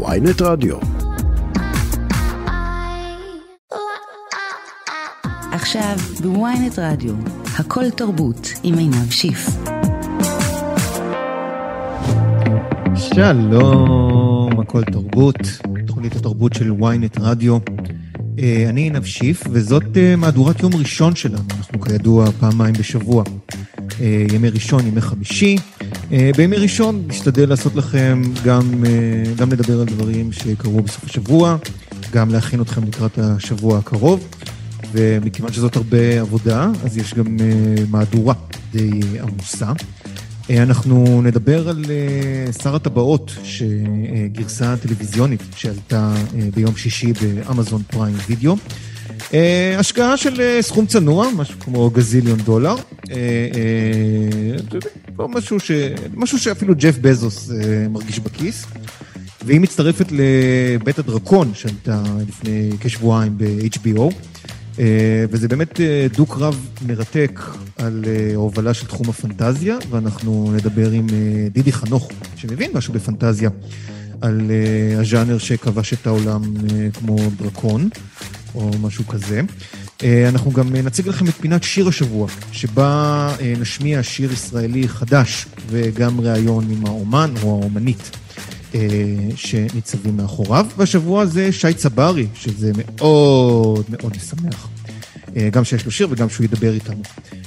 ויינט רדיו. עכשיו בוויינט רדיו, הכל תרבות עם עינב שיף. שלום, הכל תרבות, תוכנית התרבות של ynet רדיו. אה, אני עינב שיף, וזאת אה, מהדורת יום ראשון שלנו, אנחנו כידוע פעמיים בשבוע. אה, ימי ראשון, ימי חמישי. בימי ראשון נשתדל לעשות לכם גם, גם לדבר על דברים שקרו בסוף השבוע, גם להכין אתכם לקראת השבוע הקרוב. ומכיוון שזאת הרבה עבודה, אז יש גם מהדורה די עמוסה. אנחנו נדבר על שר הטבעות, שגרסה טלוויזיונית שעלתה ביום שישי באמזון פריים וידאו. השקעה של סכום צנוע, משהו כמו גזיליון דולר. לא משהו, שאפילו ג'ף בזוס מרגיש בכיס. והיא מצטרפת לבית הדרקון שעלתה לפני כשבועיים ב-HBO. אה, וזה באמת אה, דו-קרב מרתק על אה, הובלה של תחום הפנטזיה, ואנחנו נדבר עם דידי חנוך, שמבין משהו בפנטזיה, על הז'אנר שכבש את העולם כמו דרקון, או משהו כזה. אנחנו גם נציג לכם את פינת שיר השבוע, שבה נשמיע שיר ישראלי חדש, וגם ראיון עם האומן או האומנית. שניצבים מאחוריו, והשבוע זה שי צברי, שזה מאוד מאוד משמח. גם שיש לו שיר וגם שהוא ידבר איתנו.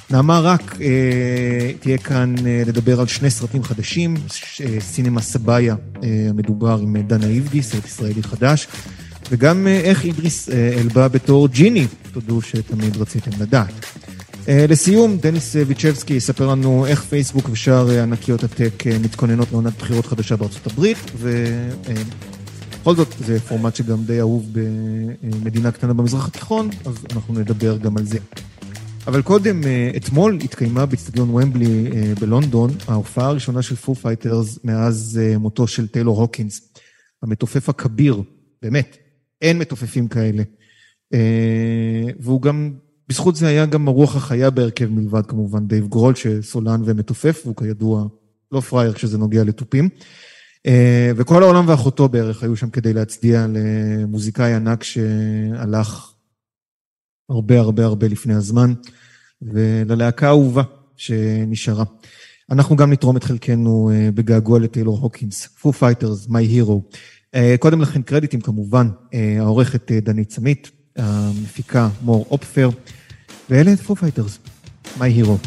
נעמה רק אה, תהיה כאן אה, לדבר על שני סרטים חדשים, אה, סינמה סבאיה המדובר עם דנה איבגי, סרט ישראלי חדש, וגם איך אידריס אלבה בתור ג'יני, תודו שתמיד רציתם לדעת. אה, לסיום, דניס ויטצ'בסקי יספר לנו איך פייסבוק ושאר אה, ענקיות הטק אה, מתכוננות לעונת בחירות חדשה בארצות הברית, ובכל זאת זה פורמט שגם די אהוב במדינה קטנה במזרח התיכון, אז אנחנו נדבר גם על זה. אבל קודם, אתמול התקיימה באצטדיון וומבלי בלונדון ההופעה הראשונה של פו פייטרס מאז מותו של טיילור הוקינס, המתופף הכביר, באמת, אין מתופפים כאלה. והוא גם בזכות זה היה גם הרוח החיה בהרכב מלבד כמובן דייב גרול שסולן ומתופף, והוא כידוע לא פראייר כשזה נוגע לתופים. אה, וכל העולם ואחותו בערך היו שם כדי להצדיע למוזיקאי ענק שהלך הרבה הרבה הרבה לפני הזמן, וללהקה האהובה שנשארה. אנחנו גם נתרום את חלקנו אה, בגעגוע לטיילור הוקינס, פו פייטרס, My Hero. קודם לכן קרדיטים כמובן, אה, העורכת דנית סמית, המפיקה מור אופפר, ואלה פו פייטרס, My Hero.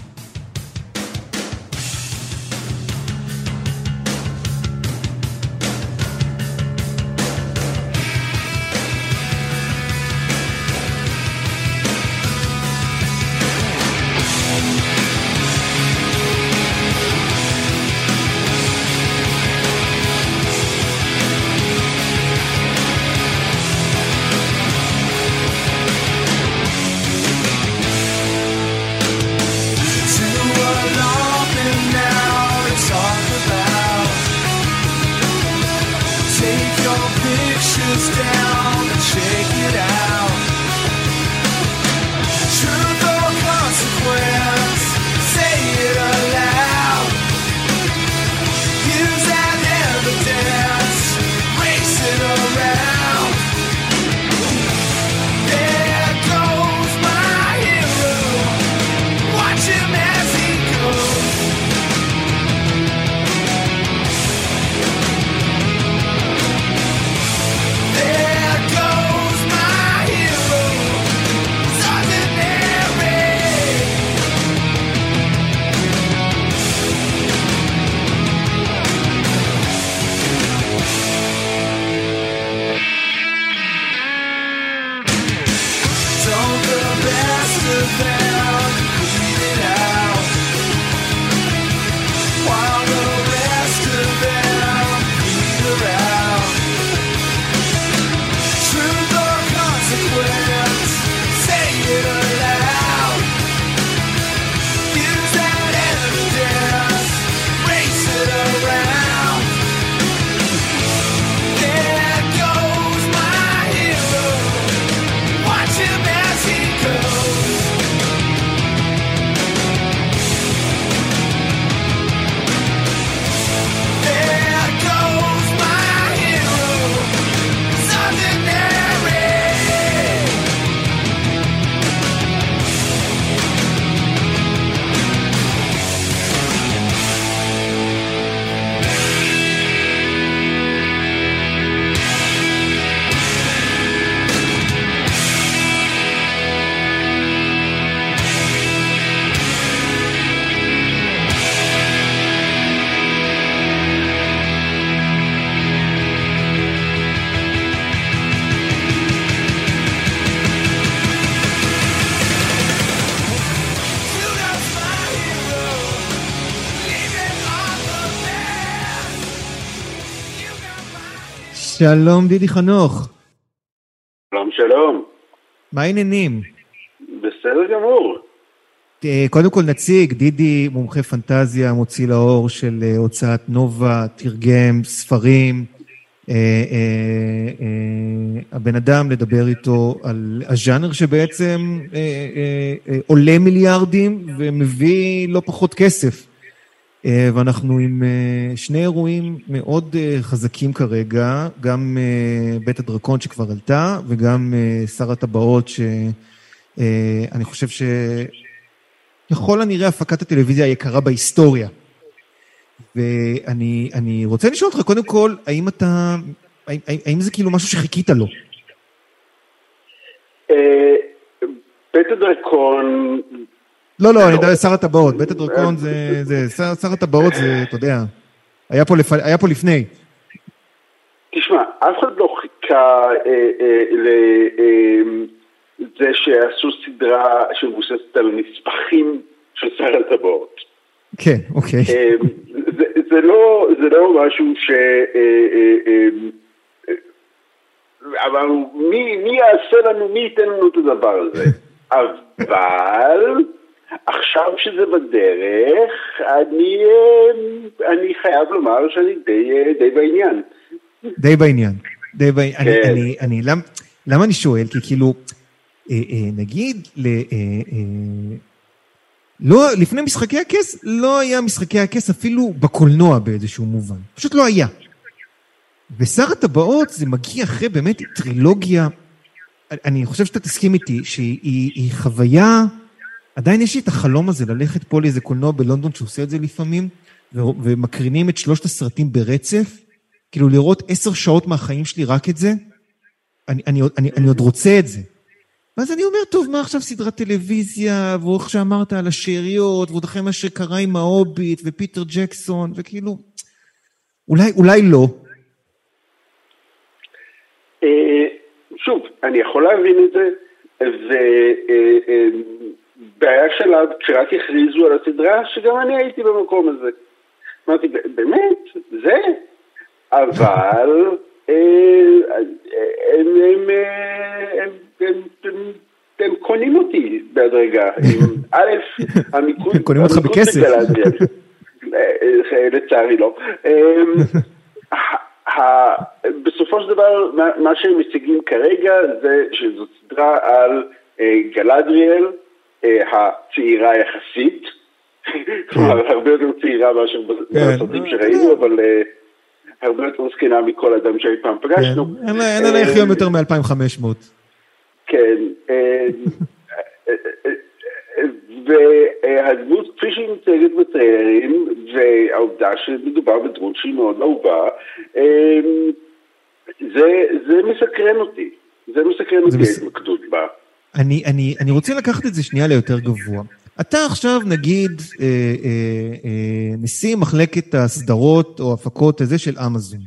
שלום דידי חנוך. שלום שלום. מה העניינים? בסדר גמור. אה, קודם כל נציג, דידי מומחה פנטזיה, מוציא לאור של אה, הוצאת נובה, תרגם ספרים. אה, הבן אדם, לדבר איתו על הז'אנר שבעצם עולה מיליארדים ומביא לא פחות כסף. ואנחנו עם שני אירועים מאוד חזקים כרגע, גם בית הדרקון שכבר עלתה וגם שר הטבעות שאני חושב ש... ככל הנראה הפקת הטלוויזיה היקרה בהיסטוריה. ואני רוצה לשאול אותך, קודם כל, האם אתה, האם, האם זה כאילו משהו שחיכית לו? אה, בית הדרקון... לא, לא, אני יודע, שר הטבעות, בית הדרקון זה, שר הטבעות זה, אתה יודע, היה פה לפני. תשמע, אף אחד לא חיכה אה, אה, זה שעשו סדרה שמבוססת על נספחים של שר הטבעות. כן, אוקיי. זה, זה, לא, זה לא משהו ש... אה, אה, אמ, אבל מי, מי יעשה לנו, מי ייתן לנו את הדבר הזה? אבל עכשיו שזה בדרך, אני, אמ, אני חייב לומר שאני די, די בעניין. די בעניין. די בעניין. כן. אני, אני, אני, למ, למה אני שואל? כי כאילו... אה, אה, נגיד, ל... אה, לא, לפני משחקי הכס, לא היה משחקי הכס אפילו בקולנוע באיזשהו מובן. פשוט לא היה. ושר הטבעות זה מגיע אחרי באמת טרילוגיה, אני חושב שאתה תסכים איתי, שהיא חוויה, עדיין יש לי את החלום הזה ללכת פה לאיזה קולנוע בלונדון שעושה את זה לפעמים, ומקרינים את שלושת הסרטים ברצף, כאילו לראות עשר שעות מהחיים שלי רק את זה, אני, אני, אני, אני עוד רוצה את זה. ואז אני אומר, טוב, מה עכשיו סדרת טלוויזיה, ואיך שאמרת על השאריות, ועוד אחרי מה שקרה עם ההוביט, ופיטר ג'קסון, וכאילו, אולי, אולי לא. אה, שוב, אני יכול להבין את זה, והיה שלב, כשרק הכריזו על הסדרה, שגם אני הייתי במקום הזה. אמרתי, באמת? זה? אבל אה, הם, הם, קונים אותי בהדרגה. א', המיקוד... הם קונים אותך בכסף. אה, לצערי לא. בסופו של דבר, מה שהם מציגים כרגע זה שזו סדרה על אה, גלדריאל, אה, הצעירה יחסית. כלומר, כן. הרבה יותר צעירה מאשר כן. בסרטים שראינו, אבל הרבה יותר זקנה מכל אדם שאי פעם פגשנו. כן. אין לה איך יום יותר מ-2500. כן, אה, אה, אה, והדמות כפי שהיא מצייגת בציירים, והעובדה שמדובר בדמות שהיא מאוד אהובה, זה מסקרן אותי, זה מסקרן אותי ההתמקדות בה. אני, אני, אני רוצה לקחת את זה שנייה ליותר גבוה. אתה עכשיו נגיד אה, אה, אה, נשיא מחלקת הסדרות או הפקות הזה של אמזון,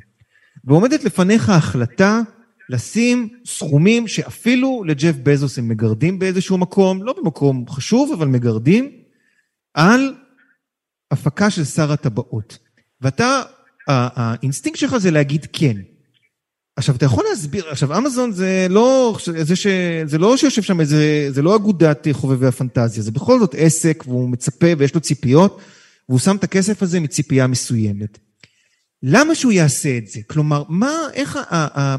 ועומדת לפניך החלטה לשים סכומים שאפילו לג'ף בזוס הם מגרדים באיזשהו מקום, לא במקום חשוב, אבל מגרדים, על הפקה של שר הטבעות. ואתה, האינסטינקט שלך זה להגיד כן. עכשיו, אתה יכול להסביר, עכשיו, אמזון זה לא, זה, ש, זה לא שיושב שם איזה, זה לא אגודת חובבי הפנטזיה, זה בכל זאת עסק, והוא מצפה ויש לו ציפיות, והוא שם את הכסף הזה מציפייה מסוימת. למה שהוא יעשה את זה? כלומר, מה, איך ה...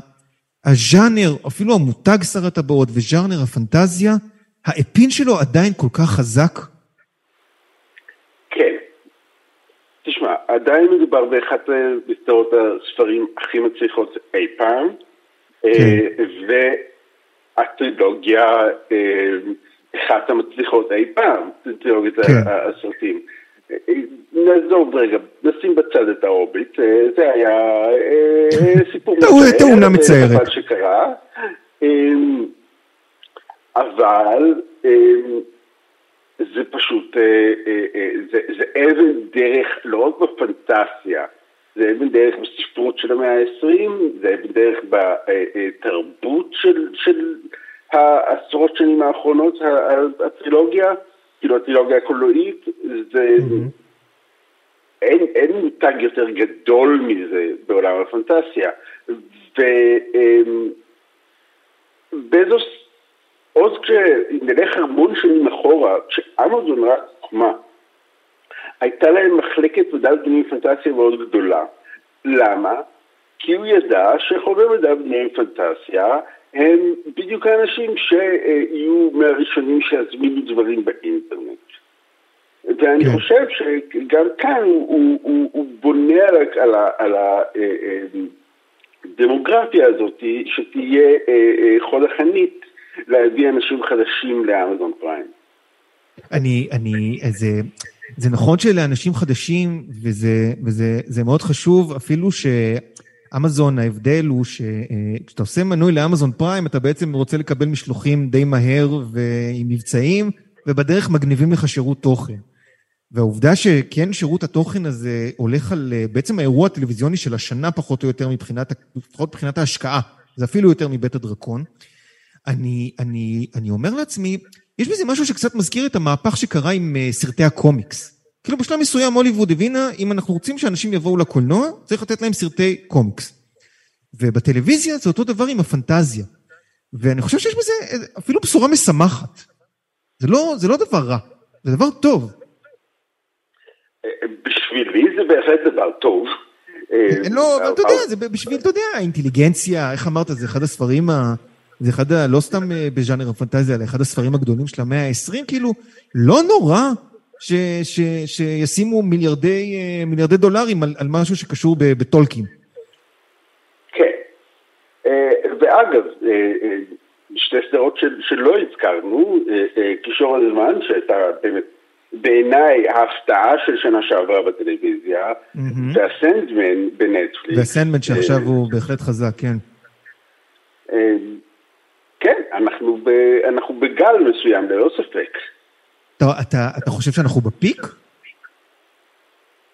הז'אנר, אפילו המותג שר הטבעות וז'אנר הפנטזיה, האפין שלו עדיין כל כך חזק? כן. תשמע, עדיין מדובר באחת מסדרות הספרים הכי מצליחות אי פעם, כן. אה, והטרילוגיה אה, אחת המצליחות אי פעם, טרילוגיית כן. הסרטים. נעזוב רגע, נשים בצד את ההוביט, אה, זה היה אה, סיפור מצער. תאונה מצערת. שקרה. אמ, אבל אמ, זה פשוט, אה, זה, זה אבן דרך לא רק בפנטסיה, זה אבן דרך בספרות של המאה ה-20, זה אבן דרך בתרבות של, של העשרות שנים האחרונות, הטרילוגיה. כאילו הטרילוגיה הקולנועית, זה... אין, אין מותג יותר גדול מזה בעולם הפנטסיה. ובזוס, עוד כשנלך המון שנים אחורה, כשאמזון רק הוקמה, הייתה להם מחלקת מדע בדיונים פנטסיה מאוד גדולה. למה? כי הוא ידע שחובבי מדע בדיונים פנטסיה הם בדיוק האנשים שיהיו מהראשונים שיזמינו דברים באינטרנט. ואני כן. חושב שגם כאן הוא, הוא, הוא בונה על, על הדמוגרפיה הזאת שתהיה אה, אה, חוד החנית להביא אנשים חדשים לאמזון פריים. אני, אני, זה, זה נכון שלאנשים חדשים, וזה, וזה מאוד חשוב, אפילו שאמזון, ההבדל הוא שכשאתה עושה מנוי לאמזון פריים, אתה בעצם רוצה לקבל משלוחים די מהר ועם מבצעים, ובדרך מגניבים לך שירות תוכן. והעובדה שכן שירות התוכן הזה הולך על בעצם האירוע הטלוויזיוני של השנה פחות או יותר מבחינת, לפחות מבחינת ההשקעה, זה אפילו יותר מבית הדרקון. אני, אני, אני אומר לעצמי, יש בזה משהו שקצת מזכיר את המהפך שקרה עם uh, סרטי הקומיקס. כאילו בשלב מסוים הוליווד הבינה, אם אנחנו רוצים שאנשים יבואו לקולנוע, צריך לתת להם סרטי קומיקס. ובטלוויזיה זה אותו דבר עם הפנטזיה. ואני חושב שיש בזה אפילו בשורה משמחת. זה לא, זה לא דבר רע, זה דבר טוב. בשבילי זה בהחלט דבר טוב. לא, אבל אתה יודע, זה בשביל, אתה יודע, האינטליגנציה, איך אמרת, זה אחד הספרים ה... זה אחד, ה... לא סתם אה, בז'אנר הפנטזיה, אלא אחד הספרים הגדולים של המאה ה-20, כאילו, לא נורא ש, ש, שישימו מיליארדי, אה, מיליארדי דולרים על, על משהו שקשור בטולקין. כן. אה, ואגב, שתי סדרות של, שלא הזכרנו, קישור הזמן, שהייתה באמת בעיניי ההפתעה של שנה שעברה בטלוויזיה, mm-hmm. והסנדמן בנטפליקס. והסנדמן שעכשיו הוא בהחלט חזק, כן. כן, אנחנו, ב, אנחנו בגל מסוים, ללא ספק. אתה, אתה, אתה חושב שאנחנו בפיק?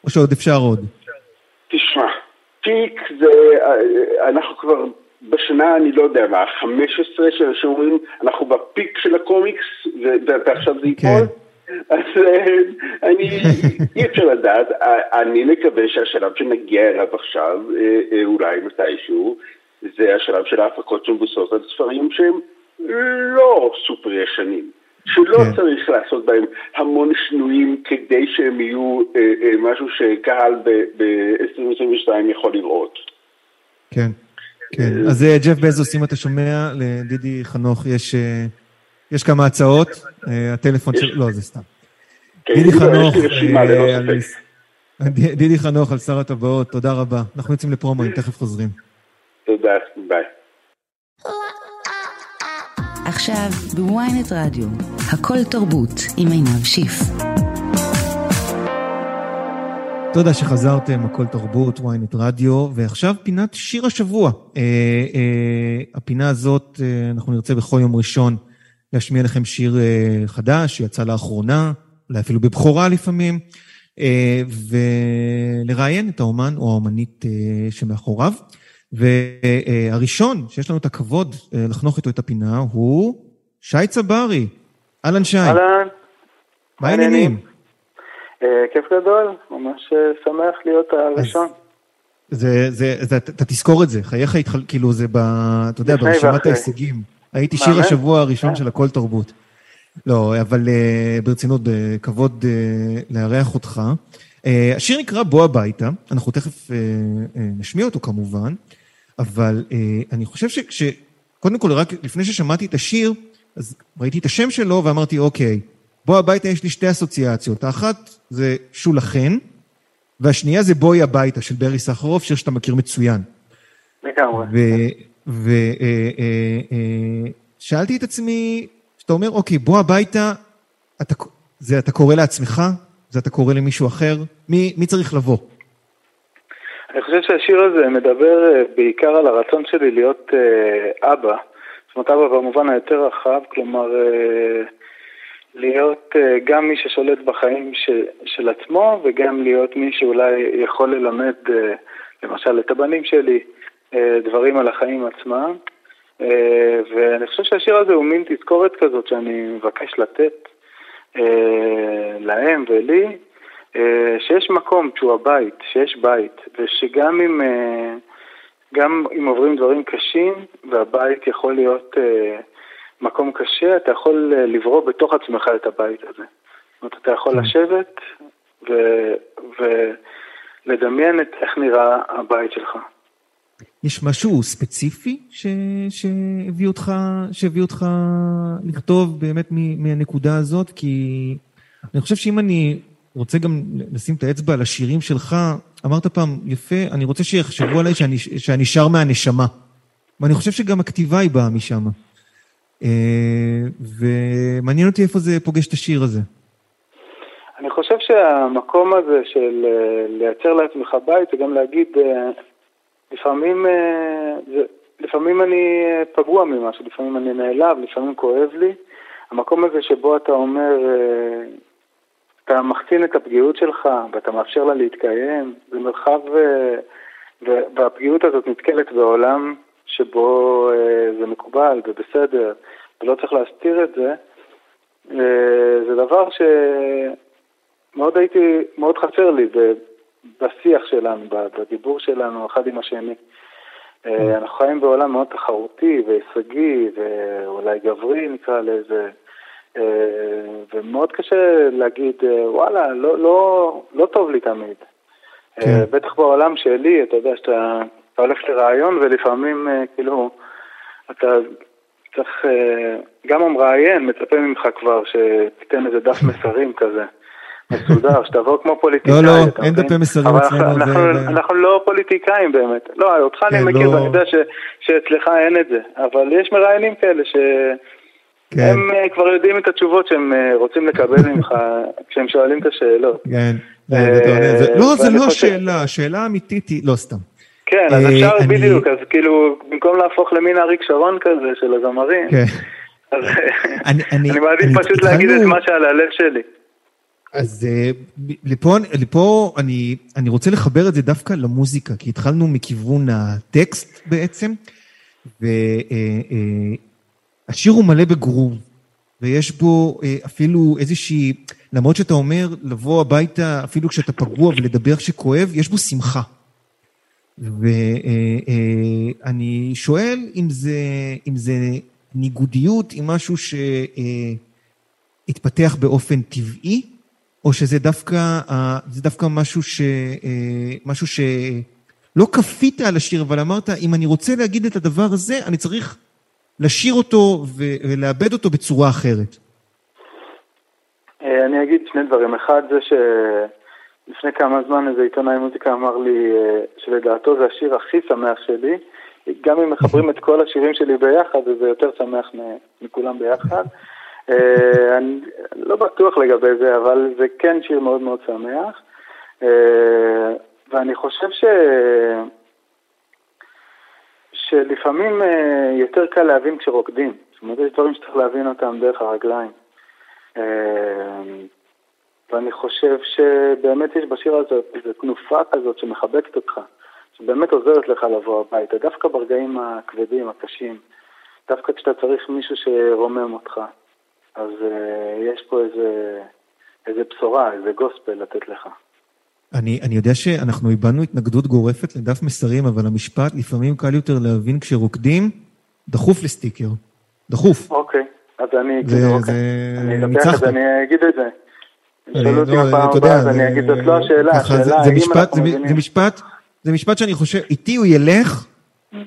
או שעוד אפשר עוד? תשמע, פיק זה, אנחנו כבר בשנה, אני לא יודע מה, 15 שאומרים, אנחנו בפיק של הקומיקס, ועכשיו זה ייפול? כן. אז אני, אי אפשר לדעת, אני מקווה שהשלב שנגיע אליו עכשיו, אה, אה, אולי מתישהו, זה השלב של ההפקות שמבוססות על ספרים שהם לא סופר ישנים. שלא כן. צריך לעשות בהם המון שינויים כדי שהם יהיו אה, אה, משהו שקהל ב-2022 יכול לראות. כן, כן. אה, אז אה, ג'ף בזוס, אם אתה שומע, לדידי חנוך יש, אה, יש כמה הצעות. הטלפון. של... לא, זה סתם. כן, דידי חנוך. דידי חנוך על שר הטבעות, תודה רבה. אנחנו יוצאים לפרומואים, תכף חוזרים. עכשיו בוויינט רדיו, הכל תרבות עם עינב שיף. תודה שחזרתם, הכל תרבות, ynet רדיו, ועכשיו פינת שיר השבוע. אה, אה, הפינה הזאת, אה, אנחנו נרצה בכל יום ראשון להשמיע לכם שיר אה, חדש שיצא לאחרונה, אולי אפילו בבכורה לפעמים, אה, ולראיין את האומן או האומנית אה, שמאחוריו. והראשון שיש לנו את הכבוד אה, לחנוך איתו את הפינה הוא שי צברי. אהלן שי. אהלן. מה העניינים? אה, כיף גדול, ממש אה, שמח להיות הראשון. זה, זה, זה, אתה תזכור את זה, חייך התחל, כאילו זה ב... אתה יודע, ברשימת ההישגים. הייתי שיר השבוע הראשון של הכל תרבות. לא, אבל ברצינות, בכבוד לארח אותך. השיר נקרא בוא הביתה, אנחנו תכף נשמיע אותו כמובן. אבל אה, אני חושב שקודם כל, רק לפני ששמעתי את השיר, אז ראיתי את השם שלו ואמרתי, אוקיי, בוא הביתה יש לי שתי אסוציאציות. האחת זה שולחן, והשנייה זה בואי הביתה של ברי סחרוף, שיר שאתה מכיר מצוין. לגמרי. ושאלתי אה, אה, את עצמי, כשאתה אומר, אוקיי, בוא הביתה, אתה, זה אתה קורא לעצמך? זה אתה קורא למישהו אחר? מי, מי צריך לבוא? אני חושב שהשיר הזה מדבר אה, בעיקר על הרצון שלי להיות אה, אבא. זאת אומרת, אבא במובן היותר רחב, כלומר, אה, להיות אה, גם מי ששולט בחיים ש, של עצמו, וגם להיות מי שאולי יכול ללמד, אה, למשל, את הבנים שלי, אה, דברים על החיים עצמם. אה, ואני חושב שהשיר הזה הוא מין תזכורת כזאת שאני מבקש לתת אה, להם ולי. שיש מקום שהוא הבית, שיש בית, ושגם אם, גם אם עוברים דברים קשים, והבית יכול להיות מקום קשה, אתה יכול לברוא בתוך עצמך את הבית הזה. זאת אומרת, אתה יכול כן. לשבת ו... ולדמיין את איך נראה הבית שלך. יש משהו ספציפי ש... שהביא אותך, שהביא אותך לכתוב באמת מהנקודה הזאת? כי אני חושב שאם אני רוצה גם לשים את האצבע על השירים שלך, אמרת פעם, יפה, אני רוצה שיחשבו עליי שאני, שאני שר מהנשמה. ואני חושב שגם הכתיבה היא באה משם. אה, ומעניין אותי איפה זה פוגש את השיר הזה. אני חושב שהמקום הזה של אה, לייצר לעצמך בית זה גם להגיד, אה, לפעמים, לפעמים אני פגוע ממשהו, לפעמים אני נעלב, לפעמים כואב לי. המקום הזה שבו אתה אומר, אתה מחצין את הפגיעות שלך ואתה מאפשר לה להתקיים, זה מרחב, והפגיעות הזאת נתקלת בעולם שבו זה מקובל ובסדר. ולא צריך להסתיר את זה, אה, זה דבר שמאוד הייתי, מאוד חסר לי בשיח שלנו, בדיבור שלנו אחד עם השני. אה, אנחנו חיים בעולם מאוד תחרותי והישגי ואולי גברי נקרא לזה, אה, ומאוד קשה להגיד, וואלה, לא, לא, לא טוב לי תמיד. כן. בטח בעולם שלי, אתה יודע שאתה הולך לרעיון ולפעמים כאילו אתה צריך, אה, גם המראיין מצפה ממך כבר שתיתן איזה דף מסרים כזה. מסודר, שתבוא כמו פוליטיקאי. לא, לא, אין דפי מסרים אצלנו. אנחנו לא פוליטיקאים באמת. לא, אותך אני כן, מכיר לא. ואני יודע שאצלך אין את זה. אבל יש מראיינים כאלה כן. אה, כבר יודעים את התשובות שהם אה, רוצים לקבל ממך כשהם שואלים את השאלות. כן, לא, זה לא השאלה, השאלה האמיתית היא, לא סתם. כן, אז אה, אפשר בדיוק, אז כאילו, במקום להפוך למין אריק שרון כזה של הזמרים, כן. אז אני מעדיף פשוט להגיד את מה שעל הלב שלי. אז אה, לפה, לפה אני, אני רוצה לחבר את זה דווקא למוזיקה, כי התחלנו מכיוון הטקסט בעצם, והשיר אה, הוא מלא בגרוב, ויש בו אפילו איזושהי, למרות שאתה אומר לבוא הביתה אפילו כשאתה פגוע ולדבר שכואב, יש בו שמחה. ואני שואל אם זה, אם זה ניגודיות עם משהו שהתפתח באופן טבעי, או שזה דווקא, זה דווקא משהו, ש, משהו שלא כפית על השיר, אבל אמרת, אם אני רוצה להגיד את הדבר הזה, אני צריך לשיר אותו ולאבד אותו בצורה אחרת. אה, אני אגיד שני דברים. אחד זה ש... לפני כמה זמן איזה עיתונאי מוזיקה אמר לי אה, שלדעתו זה השיר הכי שמח שלי. גם אם מחברים את כל השירים שלי ביחד, זה יותר שמח מכולם ביחד. אה, אני לא בטוח לגבי זה, אבל זה כן שיר מאוד מאוד שמח. ואני חושב ש... שלפעמים יותר קל להבין כשרוקדים. זאת אומרת, יש דברים שצריך להבין אותם דרך הרגליים. ואני חושב שבאמת יש בשיר הזה איזו תנופה כזאת שמחבקת אותך, שבאמת עוזרת לך לבוא הביתה, דווקא ברגעים הכבדים, הקשים, דווקא כשאתה צריך מישהו שרומם אותך. אז uh, יש פה איזה, איזה בשורה, איזה גוספל לתת לך. אני, אני יודע שאנחנו הבענו התנגדות גורפת לדף מסרים, אבל המשפט לפעמים קל יותר להבין כשרוקדים, דחוף לסטיקר. דחוף. אוקיי, אז אני אגיד, אוקיי. אני אדבר את זה, אני אגיד את זה. ישאלו אותי בפעם הבאה, אז אני אגיד, זאת לא השאלה, השאלה האם אנחנו מבינים... זה משפט, זה משפט שאני חושב, איתי הוא ילך,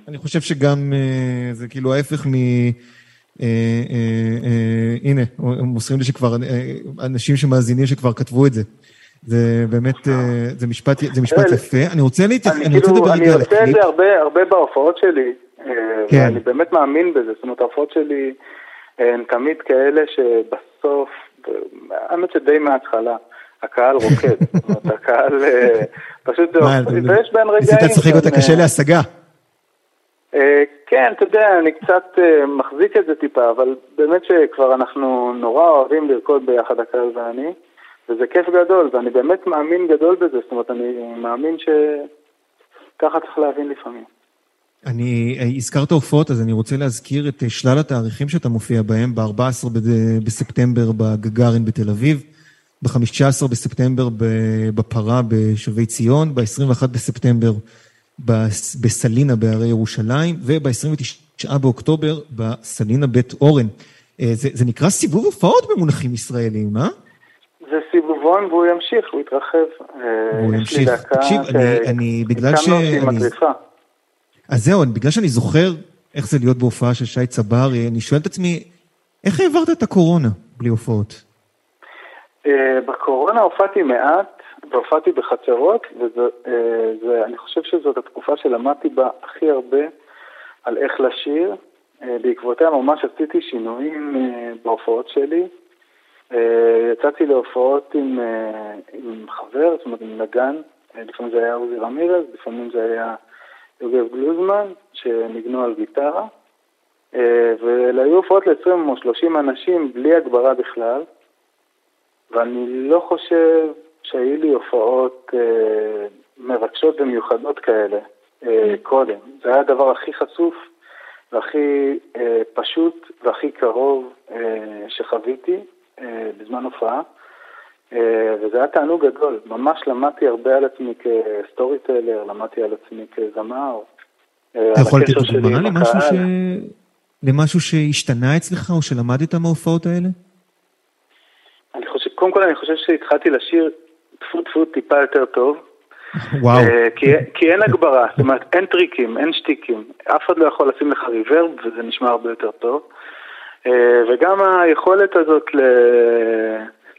אני חושב שגם אה, זה כאילו ההפך מ... אה, אה, הנה, מוסרים לי שכבר, אנשים שמאזינים שכבר כתבו את זה. זה באמת, זה משפט, זה משפט יפה. אני רוצה להתייחס, אני רוצה לדבר רגע על הקליפ. אני עושה את זה הרבה בהופעות שלי, כן. ואני באמת מאמין בזה. זאת אומרת, ההופעות שלי הן תמיד כאלה שבסוף האמת שדי מההתחלה. הקהל רוקד, זאת אומרת, הקהל אה, פשוט, ויש בין רגעים... ניסית לשחק אותה קשה להשגה. אה, כן, אתה יודע, אני קצת אה, מחזיק את זה טיפה, אבל באמת שכבר אנחנו נורא אוהבים לרקוד ביחד, הקהל ואני, וזה כיף גדול, ואני באמת מאמין גדול בזה, זאת אומרת, אני מאמין שככה צריך להבין לפעמים. אני, הזכרת הופעות, אז אני רוצה להזכיר את שלל התאריכים שאתה מופיע בהם, ב-14 בספטמבר בגגארין בתל אביב, ב-15 בספטמבר בפרה בשבי ציון, ב-21 בספטמבר בסלינה בהרי ירושלים, וב-29 באוקטובר בסלינה בית אורן. זה, זה נקרא סיבוב הופעות במונחים ישראלים, אה? זה סיבובון והוא ימשיך, הוא יתרחב. הוא ימשיך. תקשיב, אני, אני, בגלל ש... אני... אז זהו, בגלל שאני זוכר איך זה להיות בהופעה של שי צברי, אני שואל את עצמי, איך העברת את הקורונה בלי הופעות? בקורונה הופעתי מעט, והופעתי בחצרות, ואני חושב שזאת התקופה שלמדתי בה הכי הרבה על איך לשיר. בעקבותיה ממש עשיתי שינויים בהופעות שלי. יצאתי להופעות עם, עם חבר, זאת אומרת עם נגן, לפעמים זה היה עוזי רמירז, לפעמים זה היה יוגב גלוזמן, שניגנו על גיטרה. ואלה היו הופעות ל-20 או 30 אנשים בלי הגברה בכלל, ואני לא חושב שהיו לי הופעות אה, מרגשות ומיוחדות כאלה אה, קודם. זה היה הדבר הכי חשוף והכי אה, פשוט והכי קרוב אה, שחוויתי אה, בזמן הופעה, אה, וזה היה תענוג גדול. ממש למדתי הרבה על עצמי כסטורי טיילר, למדתי על עצמי כזמר. אה, אתה יכול לתת דוגמה למשהו, ש... למשהו שהשתנה אצלך או שלמדת מההופעות האלה? אני חושב, קודם כל אני חושב שהתחלתי לשיר טפו טפו טיפה יותר טוב. וואו. כי, כי אין הגברה, זאת אומרת אין טריקים, אין שטיקים. אף אחד לא יכול לשים לך ריברב וזה נשמע הרבה יותר טוב. וגם היכולת הזאת ל...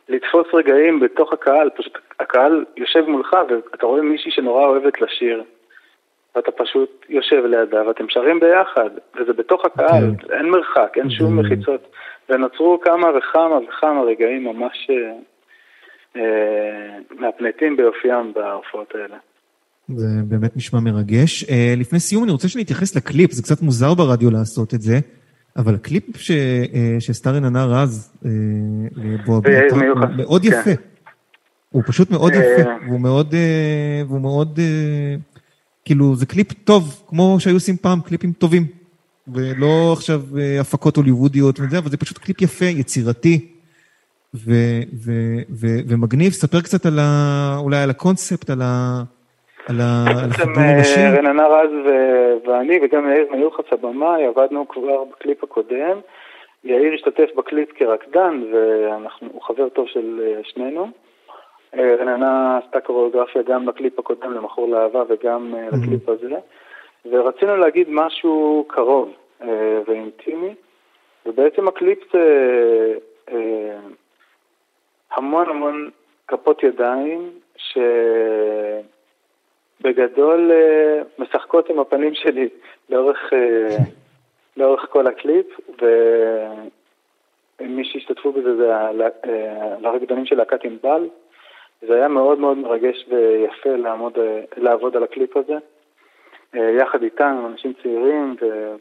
לתפוס רגעים בתוך הקהל, פשוט הקהל יושב מולך ואתה רואה מישהי שנורא אוהבת לשיר. ואתה פשוט יושב לידה ואתם שרים ביחד, וזה בתוך הקהל, okay. אין מרחק, אין שום מחיצות. ונוצרו כמה וכמה וכמה רגעים ממש אה, אה, מהפנטים ביופיים בהופעות האלה. זה באמת נשמע מרגש. אה, לפני סיום אני רוצה שנתייחס לקליפ, זה קצת מוזר ברדיו לעשות את זה, אבל הקליפ ש, אה, שעשתה רננה רז, אה, מאוד יפה. כן. הוא פשוט מאוד יפה, והוא מאוד, והוא מאוד, כאילו זה קליפ טוב, כמו שהיו עושים פעם קליפים טובים. ולא עכשיו הפקות הוליוודיות וזה, אבל זה פשוט קליפ יפה, יצירתי ומגניב. ספר קצת על ה... אולי על הקונספט, על ה... על החיבור עם השיר. רננה רז ואני וגם יאיר מיוחס הבמאי עבדנו כבר בקליפ הקודם. יאיר השתתף בקליפ כרקדן והוא חבר טוב של שנינו. רננה עשתה קוריאוגרפיה גם בקליפ הקודם למכור לאהבה וגם לקליפ הזה. ורצינו להגיד משהו קרוב אה, ואינטימי, ובעצם הקליפ זה אה, המון המון כפות ידיים אה, משחקות עם הפנים שלי לאורך, אה, לאורך כל הקליפ, ומי שהשתתפו בזה זה הרקדנים של להקת ענבל. זה היה מאוד מאוד מרגש ויפה לעמוד, אה, לעבוד על הקליפ הזה. אה, יחד איתנו, אנשים צעירים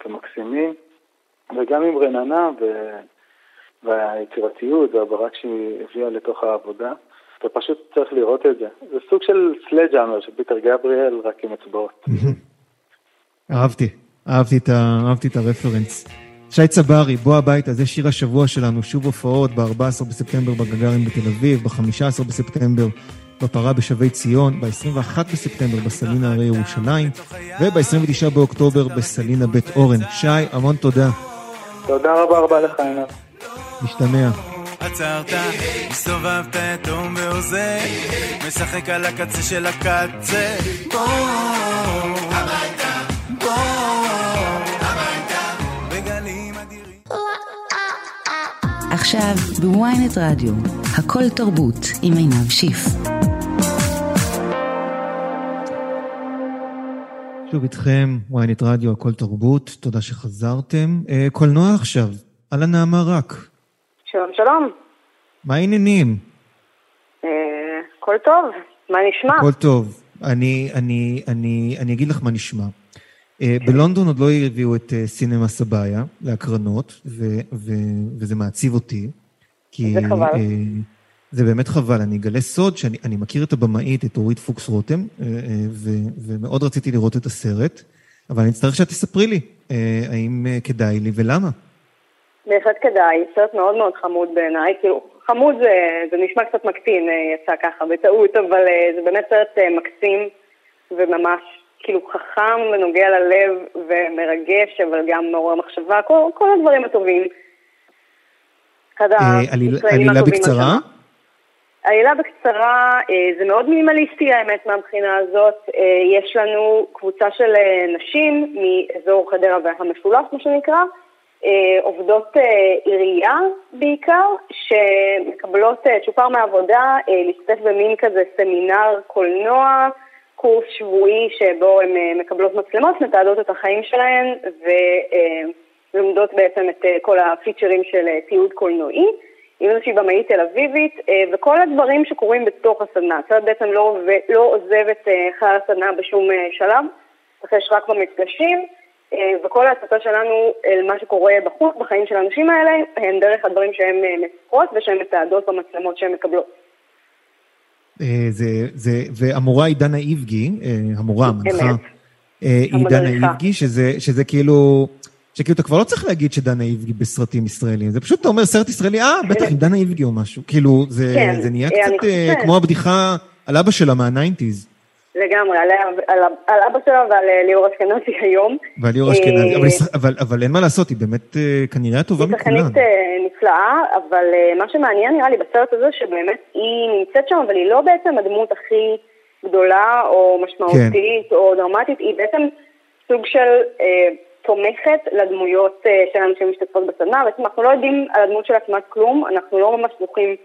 ומקסימים, וגם עם רננה והיצירתיות והברק שהיא הביאה לתוך העבודה. ופשוט צריך לראות את זה. זה סוג של Sledgehammer של פיטר גבריאל, רק עם אצבעות. אהבתי, אהבתי את, אהבתי את הרפרנס. שי צברי, בוא הביתה, זה שיר השבוע שלנו, שוב הופעות ב-14 בספטמבר בגגארין בתל אביב, ב-15 בספטמבר בפרה בשבי ציון, ב-21 בספטמבר בסלינה הרי ירושלים, וב-29 באוקטובר בסלינה בית אורן. שי, המון תודה. תודה רבה רבה לך, עינת. משתמע. עצרת, הסתובבת יתום ועוזר, משחק על הקצה של הקצה. בוא, הביתה, בוא, הביתה, בגלים אדירים. עכשיו בוויינט רדיו, הכל תרבות עם עינב שיף. שוב איתכם, ynet רדיו, הכל תרבות, תודה שחזרתם. אה, קולנוע עכשיו, על הנעמה רק. שלום, שלום. מה העניינים? אה, הכל טוב, מה נשמע? הכל טוב. אני, אני, אני, אני אגיד לך מה נשמע. אה, בלונדון עוד לא הביאו את סינמה סבאיה להקרנות, ו, ו, וזה מעציב אותי. כי, זה חבל. זה באמת חבל, אני אגלה סוד שאני מכיר את הבמאית, את אורית פוקס רותם, אה, אה, ו, ומאוד רציתי לראות את הסרט, אבל אני אצטרך שאת תספרי לי, אה, האם כדאי לי ולמה. בהחלט כדאי, סרט מאוד מאוד חמוד בעיניי, כאילו, חמוד זה, זה נשמע קצת מקטין, אה, יצא ככה בטעות, אבל אה, זה באמת סרט אה, מקסים וממש כאילו חכם ונוגע ללב ומרגש, אבל גם מעורר מחשבה, כל, כל הדברים הטובים. עלילה בקצרה? השנה. העלילה בקצרה, זה מאוד מינימליסטי האמת מהבחינה הזאת. יש לנו קבוצה של נשים מאזור חדרה והמשולש, מה שנקרא, עובדות אה, עירייה בעיקר, שמקבלות אה, צ'ופר אה, להשתתף במין כזה סמינר קולנוע, קורס שבועי שבו הן אה, מקבלות מצלמות, מתעדות את החיים שלהן ולומדות בעצם את אה, כל הפיצ'רים של אה, תיעוד קולנועי. עם איזושהי במאית תל אביבית, אה, וכל הדברים שקורים בתוך הסדנה. הסרט בעצם לא, לא עוזב את אה, חלל הסדנה בשום אה, שלב, מתרחש רק במפגשים, אה, וכל ההצפה שלנו אל מה שקורה בחוץ, בחיים של האנשים האלה, הן דרך הדברים שהן אה, מספרות ושהן מתעדות במצלמות שהן מקבלות. אה, זה, זה, והמורה היא דנה איבגי, אה, המורה, המנחה. אה, היא דנה. איבגי, שזה, שזה כאילו, שכאילו אתה כבר לא צריך להגיד שדנה איבגי בסרטים ישראלים, זה פשוט אתה אומר סרט ישראלי, אה, בטח עם דנה איבגי או משהו, כאילו, זה, כן, זה נהיה אה, קצת אה. כמו הבדיחה על אבא שלה מהניינטיז, לגמרי, על, על, על אבא שלה ועל אה, ליאור אשכנזי היום. ועל ליאור אה, אשכנזי, אבל, יש- אבל, אבל אין מה לעשות, היא באמת אה, כנראה הטובה היא מכולן. שחקנית אה, נפלאה, אבל אה, מה שמעניין נראה לי בסרט הזה, שבאמת היא נמצאת שם, אבל היא לא בעצם הדמות הכי גדולה או משמעותית כן. או דרמטית, היא בעצם סוג של אה, תומכת לדמויות אה, של אנשים שמשתתפות בסדנה. בעצם אנחנו לא יודעים על הדמות שלה כמעט כלום, אנחנו לא ממש זוכים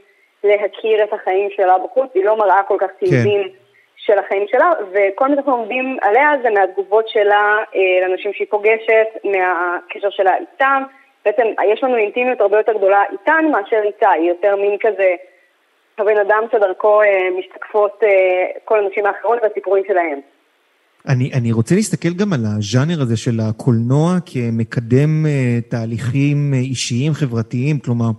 להכיר את החיים שלה בחוץ, היא לא מראה כל כך תיעודים. של החיים שלה, וכל מה שאנחנו לומדים עליה זה מהתגובות שלה אה, לאנשים שהיא פוגשת, מהקשר שלה איתם. בעצם יש לנו אינטימיות הרבה יותר גדולה איתן מאשר איתה, היא יותר מין כזה הבן אדם שדרכו אה, משתקפות אה, כל הנשים האחרות והסיפורים שלהם. אני, אני רוצה להסתכל גם על הז'אנר הזה של הקולנוע כמקדם אה, תהליכים אה, אישיים, חברתיים, כלומר,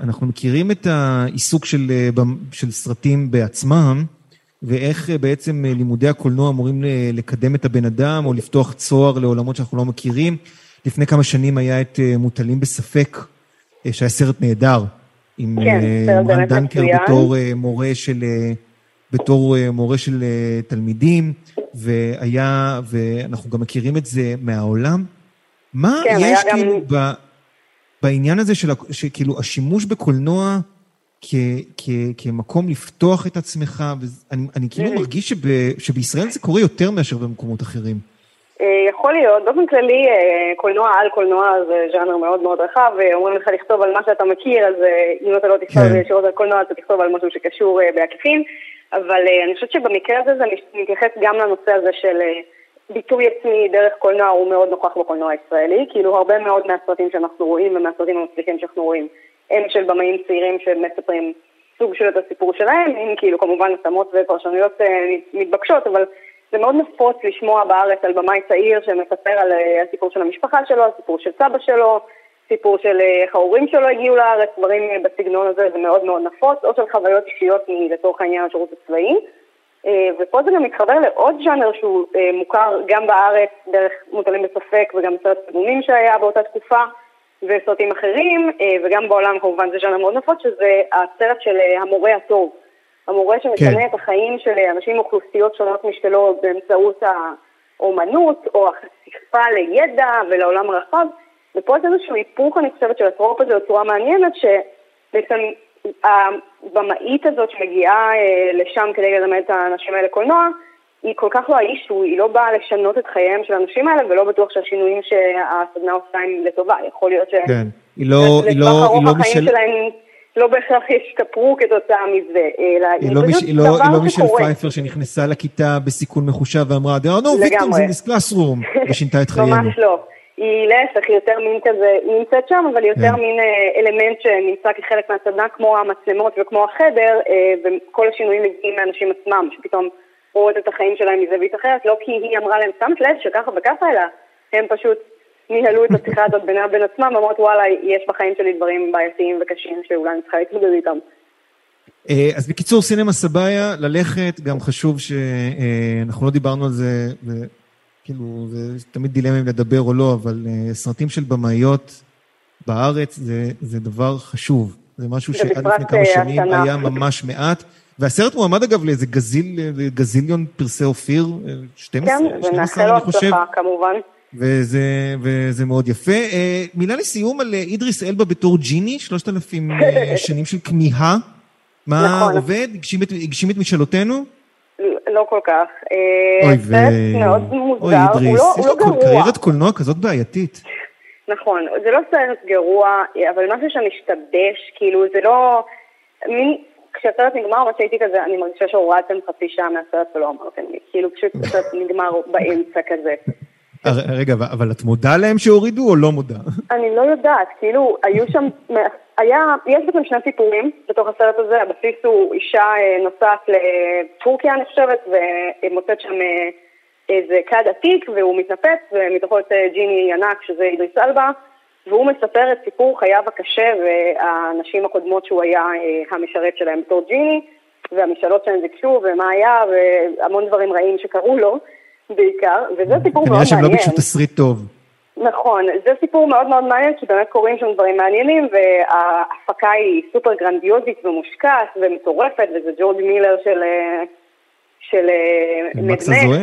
אנחנו מכירים את העיסוק של, אה, של סרטים בעצמם, ואיך אה, בעצם אה, לימודי הקולנוע אמורים לקדם את הבן אדם, או לפתוח צוהר לעולמות שאנחנו לא מכירים. לפני כמה שנים היה את אה, מוטלים בספק, אה, שהיה סרט נהדר, עם כן, אה, מורן דנקר. בתור אה, מורה של... אה, בתור אה, מורה של אה, תלמידים, והיה, ואנחנו גם מכירים את זה מהעולם. מה כן, יש היה גם- כאילו ב, בעניין הזה של, שכאילו השימוש בקולנוע כ, כ, כמקום לפתוח את עצמך, ואני אני כאילו Mhm. מרגיש שב, שבישראל זה קורה יותר מאשר במקומות אחרים. אה, יכול להיות, באופן כללי אה, קולנוע על קולנוע זה ז'אנר מאוד מאוד רחב, ואומרים לך לכתוב על מה שאתה מכיר, אז אה, אם אתה לא תכתוב כן. ישירות על קולנוע, אתה תכתוב על משהו שקשור אה, בעקיפין, אבל אה, אני חושבת שבמקרה הזה זה מתייחס גם לנושא הזה של אה, ביטוי עצמי דרך קולנוע, הוא מאוד נוכח בקולנוע הישראלי, כאילו הרבה מאוד מהסרטים שאנחנו רואים ומהסרטים המצליחים שאנחנו רואים, הם של במאים צעירים שמספרים סוג של את הסיפור שלהם, עם כאילו כמובן התאמות ופרשנויות אה, מתבקשות, אבל זה מאוד נפוץ לשמוע בארץ על במאי צעיר שמספר על אה, הסיפור של המשפחה שלו, הסיפור של סבא שלו, סיפור של אה, איך ההורים שלו הגיעו לארץ, דברים אה, בסגנון הזה, זה מאוד מאוד נפוץ, או של חוויות אישיות לצורך העניין השירות הצבאי. אה, ופה זה גם מתחבר לעוד ז'אנר שהוא אה, מוכר גם בארץ דרך מוטלים בספק וגם סרט קדומים שהיה באותה תקופה וסרטים אחרים, אה, וגם בעולם כמובן זה ז'אנר מאוד נפוץ, שזה הסרט של המורה הטוב. המורה שמשנה כן. את החיים של אנשים מאוכלוסיות שונות משלו באמצעות האומנות או החשיפה לידע ולעולם הרחב. ופה יש איזשהו היפוך, אני חושבת, של הטרופ הזה בצורה מעניינת, שבעצם הבמאית הזאת שמגיעה אה, לשם כדי ללמד את האנשים האלה קולנוע, היא כל כך לא האיש היא לא באה לשנות את חייהם של האנשים האלה, ולא בטוח שהשינויים שהסדנה עושה הם לטובה. יכול להיות ש... כן. היא לא, היא לא, היא לא מישל... שלהם לא בהכרח ישתפרו כתוצאה מזה, אלא היא לא, פשוט היא, לא, דבר היא לא מישל שקורה. פייפר שנכנסה לכיתה בסיכון מחושב ואמרה, there are no victims in this classroom, ושינתה את חיינו. ממש לא. היא להפך, היא יותר מין כזה, היא נמצאת שם, אבל היא יותר כן. מין אה, אלמנט שנמצא כחלק מהסדנה, כמו המצלמות וכמו החדר, אה, וכל השינויים מגיעים מהאנשים עצמם, שפתאום רואות את החיים שלהם מזווית אחרת, לא כי היא אמרה להם, שמת לב שככה וככה, אלא הם פשוט ניהלו את השיחה הזאת בינם לבין עצמם, ואמרות, וואלה, יש בחיים שלי דברים בעייתיים וקשים שאולי אני צריכה להתמודד איתם. אה, אז בקיצור, סינמה סבאיה, ללכת, גם חשוב שאנחנו לא דיברנו על זה, וכאילו, זה תמיד דילמה אם לדבר או לא, אבל אה, סרטים של במאיות בארץ זה, זה דבר חשוב. זה משהו שעד לפני כמה אה, שנים השנה. היה ממש מעט. והסרט מועמד אגב לאיזה גזיל, גזיליון פרסי אופיר, אה, 12, כן, 12 ונאחל לו אני חושב. הצלחה כמובן. וזה, וזה מאוד יפה. אה, מילה לסיום על אה, אידריס אלבה בתור ג'יני, 3,000 אה, שנים של כמיהה. מה נכון. עובד? הגשים את, הגשים את משאלותינו? לא כל כך. אה, אוי, סרט מאוד אוי, מוזר, הוא אידריס, לא יש לא לו קול- גרוע. קריירת קולנוע כזאת בעייתית. נכון, זה לא סרט גרוע, אבל משהו שם משתבש, כאילו זה לא... מין... כשהסרט נגמר, מה שהייתי כזה, אני מרגישה שהורדתם חצי שעה מהסרט ולא אמרתם לי, כאילו פשוט הסרט נגמר באמצע כזה. רגע, אבל את מודה להם שהורידו או לא מודה? אני לא יודעת, כאילו, היו שם, היה, יש בעצם שני סיפורים בתוך הסרט הזה, הבסיס הוא אישה אה, נוסעת לטורקיה, אני חושבת, ומוצאת שם אה, איזה כד עתיק, והוא מתנפץ, ומתוכו יוצא ג'יני ענק, שזה אידריס אלבה, והוא מספר את סיפור חייו הקשה והנשים הקודמות שהוא היה אה, המשרת שלהם בתור ג'יני, והמשאלות שהם ביקשו, ומה היה, והמון דברים רעים שקרו לו, בעיקר, וזה סיפור מאוד כנראה שהם לא מעניין. ביקשו תסריט טוב. נכון, זה סיפור מאוד מאוד מעניין, כי באמת קורים שם דברים מעניינים, וההפקה היא סופר גרנדיוזית ומושקעת ומטורפת, וזה ג'ורג' מילר של, אה, של אה, מדמק.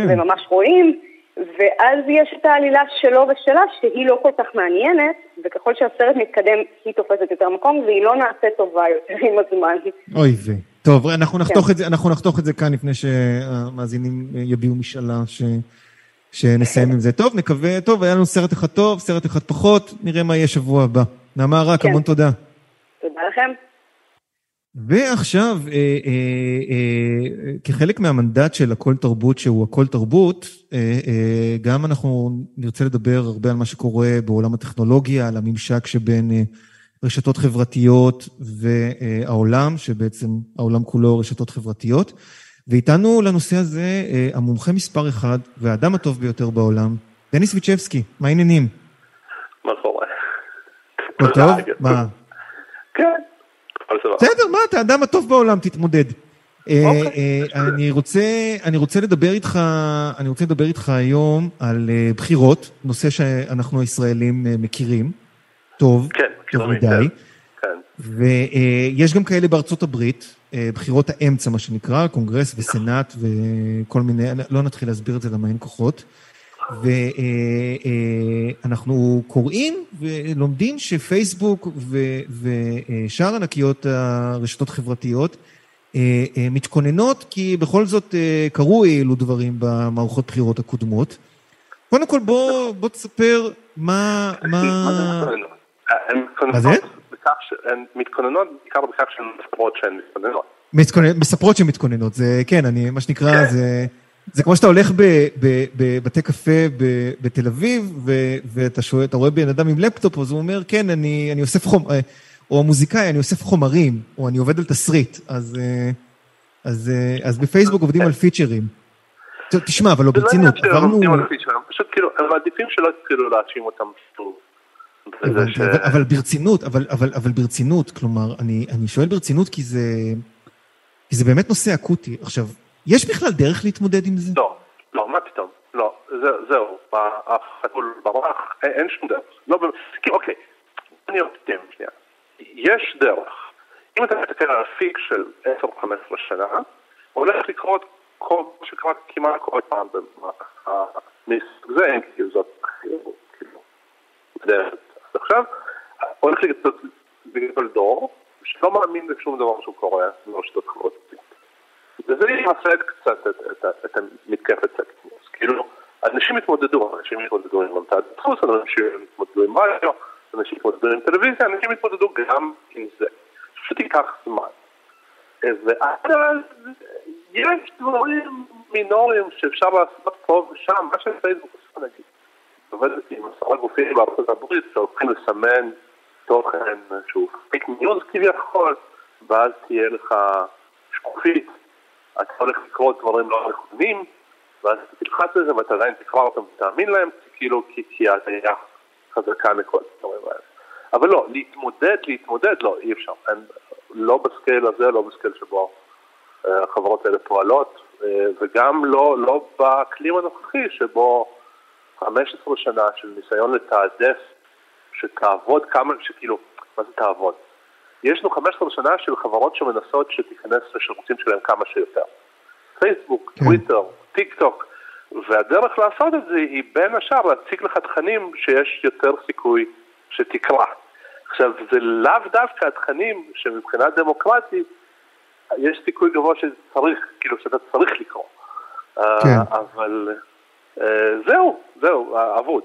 וממש רואים, ואז יש את העלילה שלו ושלה, שהיא לא כל כך מעניינת, וככל שהסרט מתקדם, היא תופסת יותר מקום, והיא לא נעשית טובה יותר עם הזמן. אוי ו... טוב, אנחנו כן. נחתוך את זה, אנחנו נחתוך את זה כאן לפני שהמאזינים אה, יביעו משאלה ש... שנסיים עם זה. טוב, נקווה, טוב, היה לנו סרט אחד טוב, סרט אחד פחות, נראה מה יהיה שבוע הבא. נעמה רק, כן. המון תודה. תודה לכם. ועכשיו, אה, אה, אה, כחלק מהמנדט של הכל תרבות, שהוא הכל תרבות, אה, אה, גם אנחנו נרצה לדבר הרבה על מה שקורה בעולם הטכנולוגיה, על הממשק שבין אה, רשתות חברתיות והעולם, שבעצם העולם כולו רשתות חברתיות. ואיתנו לנושא הזה אה, המומחה מספר אחד והאדם הטוב ביותר בעולם, דניס ויצ'בסקי, מה העניינים? מה קורה? הכל טוב? מה? כן, הכל סבבה. בסדר, מה, אתה האדם הטוב בעולם, תתמודד. אה, אוקיי. אה, אני רוצה, אני רוצה לדבר איתך, אני רוצה לדבר איתך היום על בחירות, נושא שאנחנו הישראלים מכירים, טוב, כן, טוב מכירים מדי. כן, ויש גם כאלה בארצות הברית, בחירות האמצע, מה שנקרא, קונגרס וסנאט וכל מיני, לא נתחיל להסביר את זה למה אין כוחות. ואנחנו קוראים ולומדים שפייסבוק ושאר ענקיות הרשתות החברתיות אה, אה, מתכוננות, כי בכל זאת אה, קרו אילו דברים במערכות בחירות הקודמות. קודם כל בוא, בוא תספר מה, מה... מה זה מתכוננות? מתכוננות בכך ש- הן מתכוננות בעיקר בכך שהן מספרות שהן מתכוננות. מתכונן- מספרות שהן מתכוננות, זה כן, אני, מה שנקרא, זה, זה כמו שאתה הולך בבתי קפה ב- בתל אביב, ו- ואתה שואל, אתה רואה בן אדם עם לפטופ, אז הוא אומר, כן, אני, אני אוסף חום, אה, או המוזיקאי, אני אוסף חומרים, או אני עובד על תסריט, אז, אה, אז, אה, אז בפייסבוק עובדים על פיצ'רים. תשמע, אבל לא זה לא ברצינות, עניין שהם עברנו... עובדים על הפיצ'ר, הם פשוט כאילו, הם מעדיפים שלא יתחילו להאשים אותם שוב. בזה הבנתי, ש- אבל, אבל ברצינות, אבל, אבל, אבל ברצינות, כלומר, אני, אני שואל ברצינות כי זה, כי זה באמת נושא אקוטי. עכשיו, יש בכלל דרך להתמודד עם זה? לא, לא, מה פתאום? לא, זה- זהו, החתול ברח, אין- אין שום דרך. לא. כי אוקיי, אני אופטימי שנייה. יש דרך. אם אתה מסתכל על אפיק של 10-15 שנה, הולך לקרות כל מה שקרה כמעט כל פעם במהלך זה, אם כי זאת כאילו, כאילו, בדרך. עכשיו, הולך לגדול- לגדול דור שלא מאמין בשום דבר שהוא קורה ברשתות חברתיות. וזה ימסד קצת את, את, את, המתקפת סקטינוס. כאילו, אנשים התמודדו, אנשים התמודדו עם ממתד דפוס, אנשים התמודדו עם רדיו, אנשים התמודדו עם טלוויזיה, אנשים התמודדו גם עם זה. פשוט ייקח זמן. ועד אז יש דברים מינוריים שאפשר לעשות פה ושם, מה שפייסבוק עושה נגיד. עובדת עם עשרה גופים בארצות הברית שהולכים לסמן תוכן שהוא פיק ניוז כביכול, ואז תהיה לך שקופית, אתה הולך לקרוא דברים לא נכונים, ואז תלחץ לזה ואתה עדיין תקרא אותם ותאמין להם, כאילו כי, כי ההטעיה חזקה מכל הדברים האלה. אבל לא, להתמודד, להתמודד, לא, אי אפשר. אין, לא ב scale הזה, לא ב scale שבו אה, החברות האלה פועלות, אה, וגם לא, לא באקלים הנוכחי שבו 15 שנה של ניסיון לתעדף שתעבוד כמה, שכאילו, מה זה תעבוד? יש לנו 15 שנה של חברות שמנסות שתיכנס לשירותים שלהם כמה שיותר. פייסבוק, כן. טוויטר, טיק טוק, והדרך לעשות את זה היא בין השאר להציג לך תכנים שיש יותר סיכוי שתקרא. עכשיו, זה לאו דווקא התכנים שמבחינה דמוקרטית יש סיכוי גבוה שצריך, כאילו שאתה צריך לקרוא. כן. אה, אבל זהו, זהו, אבוד.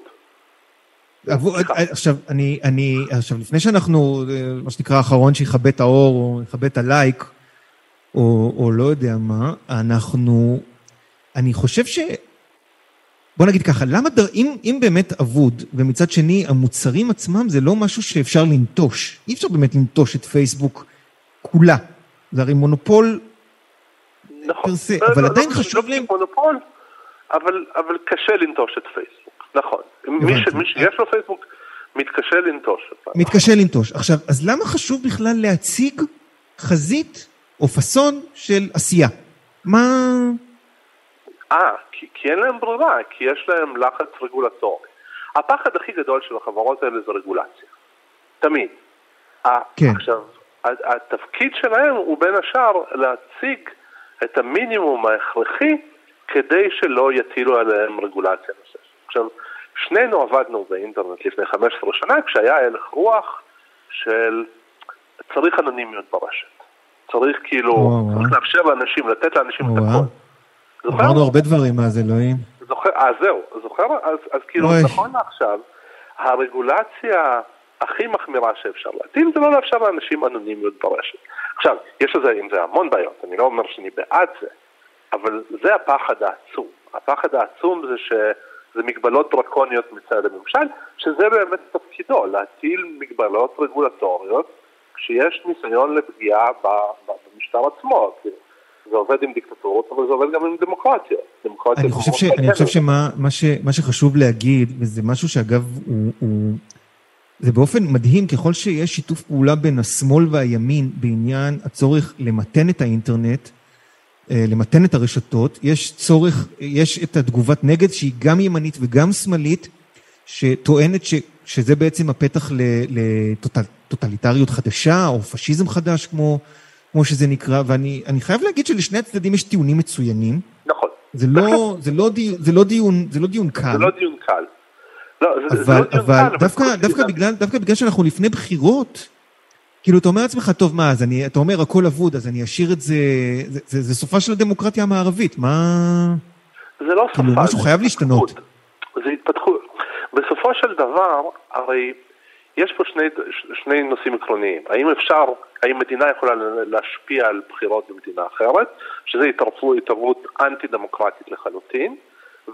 סליחה. עכשיו, אני, אני, עכשיו, לפני שאנחנו, אה, מה שנקרא, האחרון שיכבה את האור, או יכבה את הלייק, או, או לא יודע מה, אנחנו, אני חושב ש... בוא נגיד ככה, למה, דר, אם, אם באמת אבוד, ומצד שני, המוצרים עצמם זה לא משהו שאפשר לנטוש. אי אפשר באמת לנטוש את פייסבוק כולה. זה הרי מונופול נכון. פר סה, לא, אבל לא, עדיין לא, חשוב לא להם- מונופול, אבל, אבל קשה לנטוש את פייסבוק, נכון. מי, ש, הבנתי. מי שיש לו פייסבוק מתקשה לנטוש. מתקשה לנטוש. עכשיו, אז למה חשוב בכלל להציג חזית או פאסון של עשייה? מה... אה, כי, כי אין להם ברירה, כי יש להם לחץ רגולטורי. הפחד הכי גדול של החברות האלה זה רגולציה. תמיד. כן. עכשיו, התפקיד שלהם הוא בין השאר להציג את המינימום ההכרחי כדי שלא יטילו עליהם רגולציה נוספת. עכשיו, שנינו עבדנו באינטרנט לפני 15 שנה כשהיה הלך רוח של צריך אנונימיות ברשת. צריך כאילו. צריך לאפשר לאנשים, לתת לאנשים את. הכל. אמרנו הרבה דברים, זה, אלוהים? זוכר, אז זהו, זוכר? אז, אז כאילו, אוי. נכון לעכשיו, הרגולציה הכי מחמירה שאפשר להטיל זה לא לאפשר לאנשים אנונימיות ברשת. עכשיו, יש לזה עם זה המון בעיות, אני לא אומר שאני בעד זה, אבל זה הפחד העצום. הפחד העצום זה שזה מגבלות דרקוניות מצד הממשל, שזה באמת תפקידו, להטיל מגבלות רגולטוריות כשיש ניסיון לפגיעה במשטר עצמו. זה עובד עם דיקטטורות, אבל זה עובד גם עם דמוקרטיה. דמוקרטיה אני חושב, ש, אני חושב. שמה מה ש, מה שחשוב להגיד, וזה משהו שאגב הוא, הוא... זה באופן מדהים, ככל שיש שיתוף פעולה בין השמאל והימין בעניין הצורך למתן את האינטרנט, למתן את הרשתות, יש צורך, יש את התגובת נגד שהיא גם ימנית וגם שמאלית, שטוענת ש, שזה בעצם הפתח לטוטליטריות חדשה, או פשיזם חדש, כמו, כמו שזה נקרא, ואני אני חייב להגיד שלשני הצדדים יש טיעונים מצוינים. נכון. זה לא, זה לא דיון, זה לא דיון, זה לא דיון קל. זה לא דיון קל. לא, זה, זה אבל, לא דיון אבל קל, דווקא, אבל דווקא, זה- בגלל, דווקא בגלל שאנחנו לפני בחירות, כאילו, אתה אומר לעצמך, טוב, מה, אז אני, אתה אומר הכל אבוד, אז אני אשאיר את זה, זה, זה, זה סופה של הדמוקרטיה המערבית, מה... זה לא כאילו, שפה, משהו זה חייב להשתנות. זה התפתחות. בסופו של דבר, הרי יש פה שני, שני נושאים עקרוניים. האם אפשר, האם מדינה יכולה להשפיע על בחירות במדינה אחרת, שזה התערבות, התערבות אנטי דמוקרטית לחלוטין,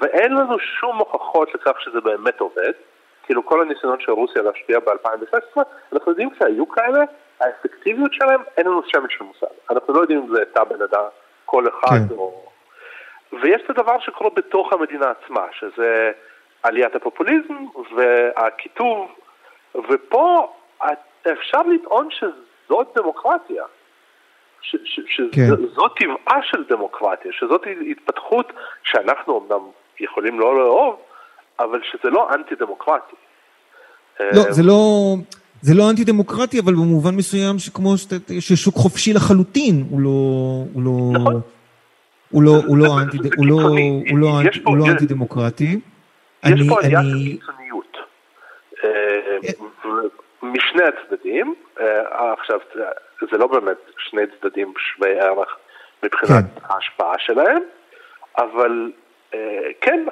ואין לנו שום הוכחות לכך שזה באמת עובד. כאילו כל הניסיונות של רוסיה להשפיע ב-2016, אנחנו יודעים שהיו כאלה, האפקטיביות שלהם, אין לנו שמץ של מושג. אנחנו לא יודעים אם זה תא בן אדם, כל אחד כן. או... ויש את הדבר שקורה בתוך המדינה עצמה, שזה עליית הפופוליזם והקיטוב, ופה אפשר לטעון שזאת דמוקרטיה, ש- ש- כן. שזאת טבעה של דמוקרטיה, שזאת התפתחות שאנחנו אמנם יכולים לא לאהוב, אבל שזה לא אנטי דמוקרטי. לא, זה לא... זה לא אנטי דמוקרטי, אבל במובן מסוים שכמו ששוק חופשי לחלוטין, הוא לא... הוא לא... נכון. הוא לא, הוא לא אנטי, הוא לא. הוא לא, אנטי- הוא לא אנטי דמוקרטי. יש פה עלייה אני, של קיצוניות אה, משני הצדדים. אה, עכשיו, זה לא באמת שני צדדים שווי ערך מבחינת ההשפעה שלהם, אבל אה, כן,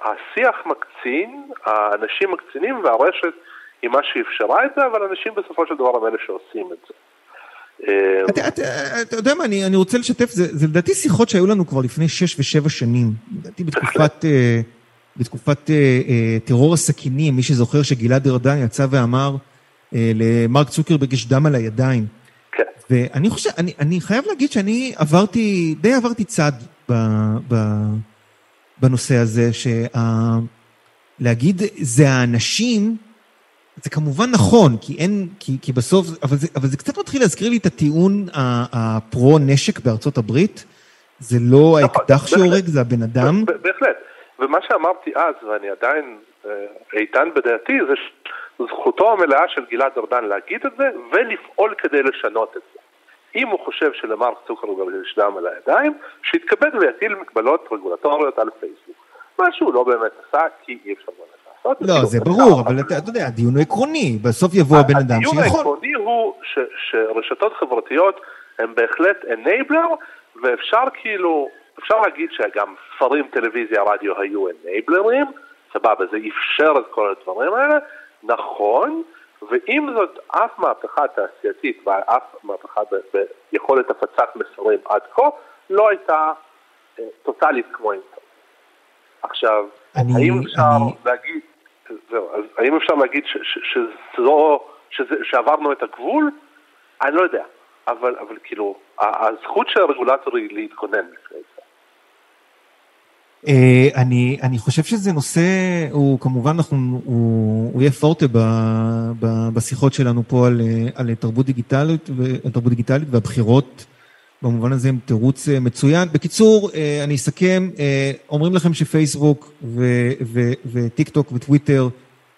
השיח מקצין, האנשים מקצינים והרשת היא מה שאפשרה את זה, אבל אנשים בסופו של דבר הם אלה שעושים את זה. אה, אתה, יודע מה, אני, רוצה לשתף, זה, לדעתי שיחות שהיו לנו כבר לפני שש ושבע שנים. לדעתי בתקופת, אה, בתקופת אה, אה, טרור הסכינים, מי שזוכר שגלעד ארדן יצא ואמר אה, למרק צוקרברג יש דם על הידיים. כן. ואני חושב, אני, אני חייב להגיד שאני עברתי, די עברתי צד ב, ב, בנושא הזה, שלהגיד זה האנשים, זה כמובן נכון, כי אין, כי, כי בסוף, אבל זה, אבל זה קצת מתחיל להזכיר לי את הטיעון ה- הפרו נשק בארצות הברית. זה לא האקדח בהחלט. שהורג, זה הבן אדם. בהחלט. ומה שאמרתי אז, ואני עדיין אה, איתן בדעתי, זה זכותו המלאה של גלעד ארדן להגיד את זה ולפעול כדי לשנות את זה. אם הוא חושב שלמרק צוקרברג יש דם על הידיים, שיתכבד ויטיל מגבלות רגולטוריות על פייסבוק. מה שהוא לא באמת עשה, כי אי אפשר באמת לעשות. לא, זה ברור, אבל אתה יודע, הדיון הוא עקרוני, בסוף יבוא הבן אדם הדיון שיכול. העקרוני הוא שרשתות חברתיות הן בהחלט אנייבלר, ואפשר כאילו, אפשר להגיד שגם ספרים, טלוויזיה, רדיו היו אנייבלרים, סבבה, זה אפשר את כל הדברים האלה, נכון, ועם זאת, אף מהפכה תעשייתית ואף מהפכה ביכולת הפצת מסרים עד כה, לא הייתה אה, טוטאלית כמו אינטרנט. עכשיו, אני- האם אפשר אני- להגיד, זהו, אז האם אפשר להגיד ש, ש, שזו, שזה, שעברנו את הגבול? אני לא יודע, אבל, אבל כאילו, הזכות של הרגולטור היא להתכונן לפני זה. אה, אני, אני חושב שזה נושא, הוא כמובן, אנחנו, הוא, הוא יהיה פורטה ב, ב, בשיחות שלנו פה על, על תרבות דיגיטלית, תרבות דיגיטלית והבחירות במובן הזה הם תירוץ אה, מצוין. בקיצור, אה, אני אסכם, אומרים לכם שפייסבוק ו, ו, וטיק טוק וטוויטר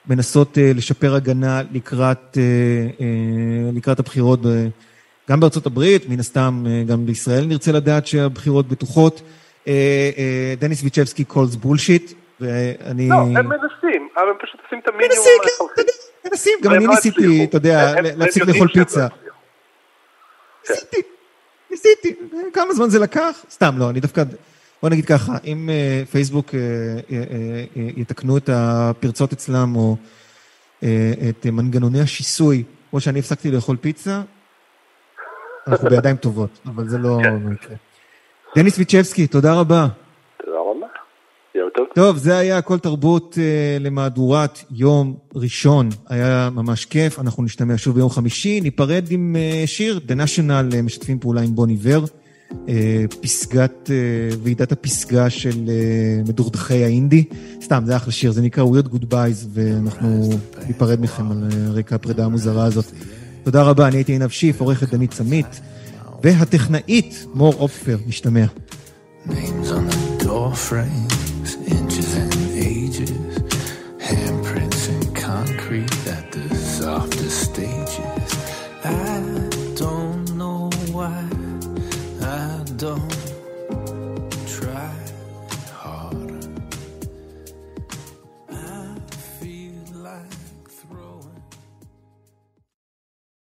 מנסות לשפר הגנה לקראת, לקראת הבחירות גם בארצות הברית, מן הסתם גם בישראל נרצה לדעת שהבחירות בטוחות. אה, אה, דניס ויצ'בסקי calls bullshit, ואני... לא, הם מנסים, אבל הם פשוט עושים את המינימום מנסים, כן, מנסים, גם אני לא ניסיתי. אתה יודע, להפסיק לאכול לא פיצה. הצליחו. ניסיתי, ניסיתי. כמה זמן זה לקח? סתם, לא, אני דווקא... בוא נגיד ככה, אם אה, פייסבוק יתקנו את הפרצות אצלם, או את מנגנוני השיסוי, כמו שאני הפסקתי לאכול פיצה, אנחנו בידיים טובות, אבל זה לא כן. דניס ויצ'בסקי, תודה רבה. תודה רבה. יום טוב. טוב, זה היה הכל תרבות אה, למהדורת יום ראשון. היה ממש כיף, אנחנו נשתמע שוב ביום חמישי. ניפרד עם אה, שיר, The National אה, משתפים פעולה עם בון עיוור. אה, פסגת, אה, ועידת הפסגה של אה, מדוכדכי האינדי. סתם, זה אחלה שיר, זה נקרא Weird Goodbyes, ואנחנו ניפרד מכם על רקע הפרידה המוזרה הזאת. תודה רבה, אני הייתי עינב שיף, עורכת דנית סמית, והטכנאית מור אופפר, נשתמע. Names on the door frames, inches and ages.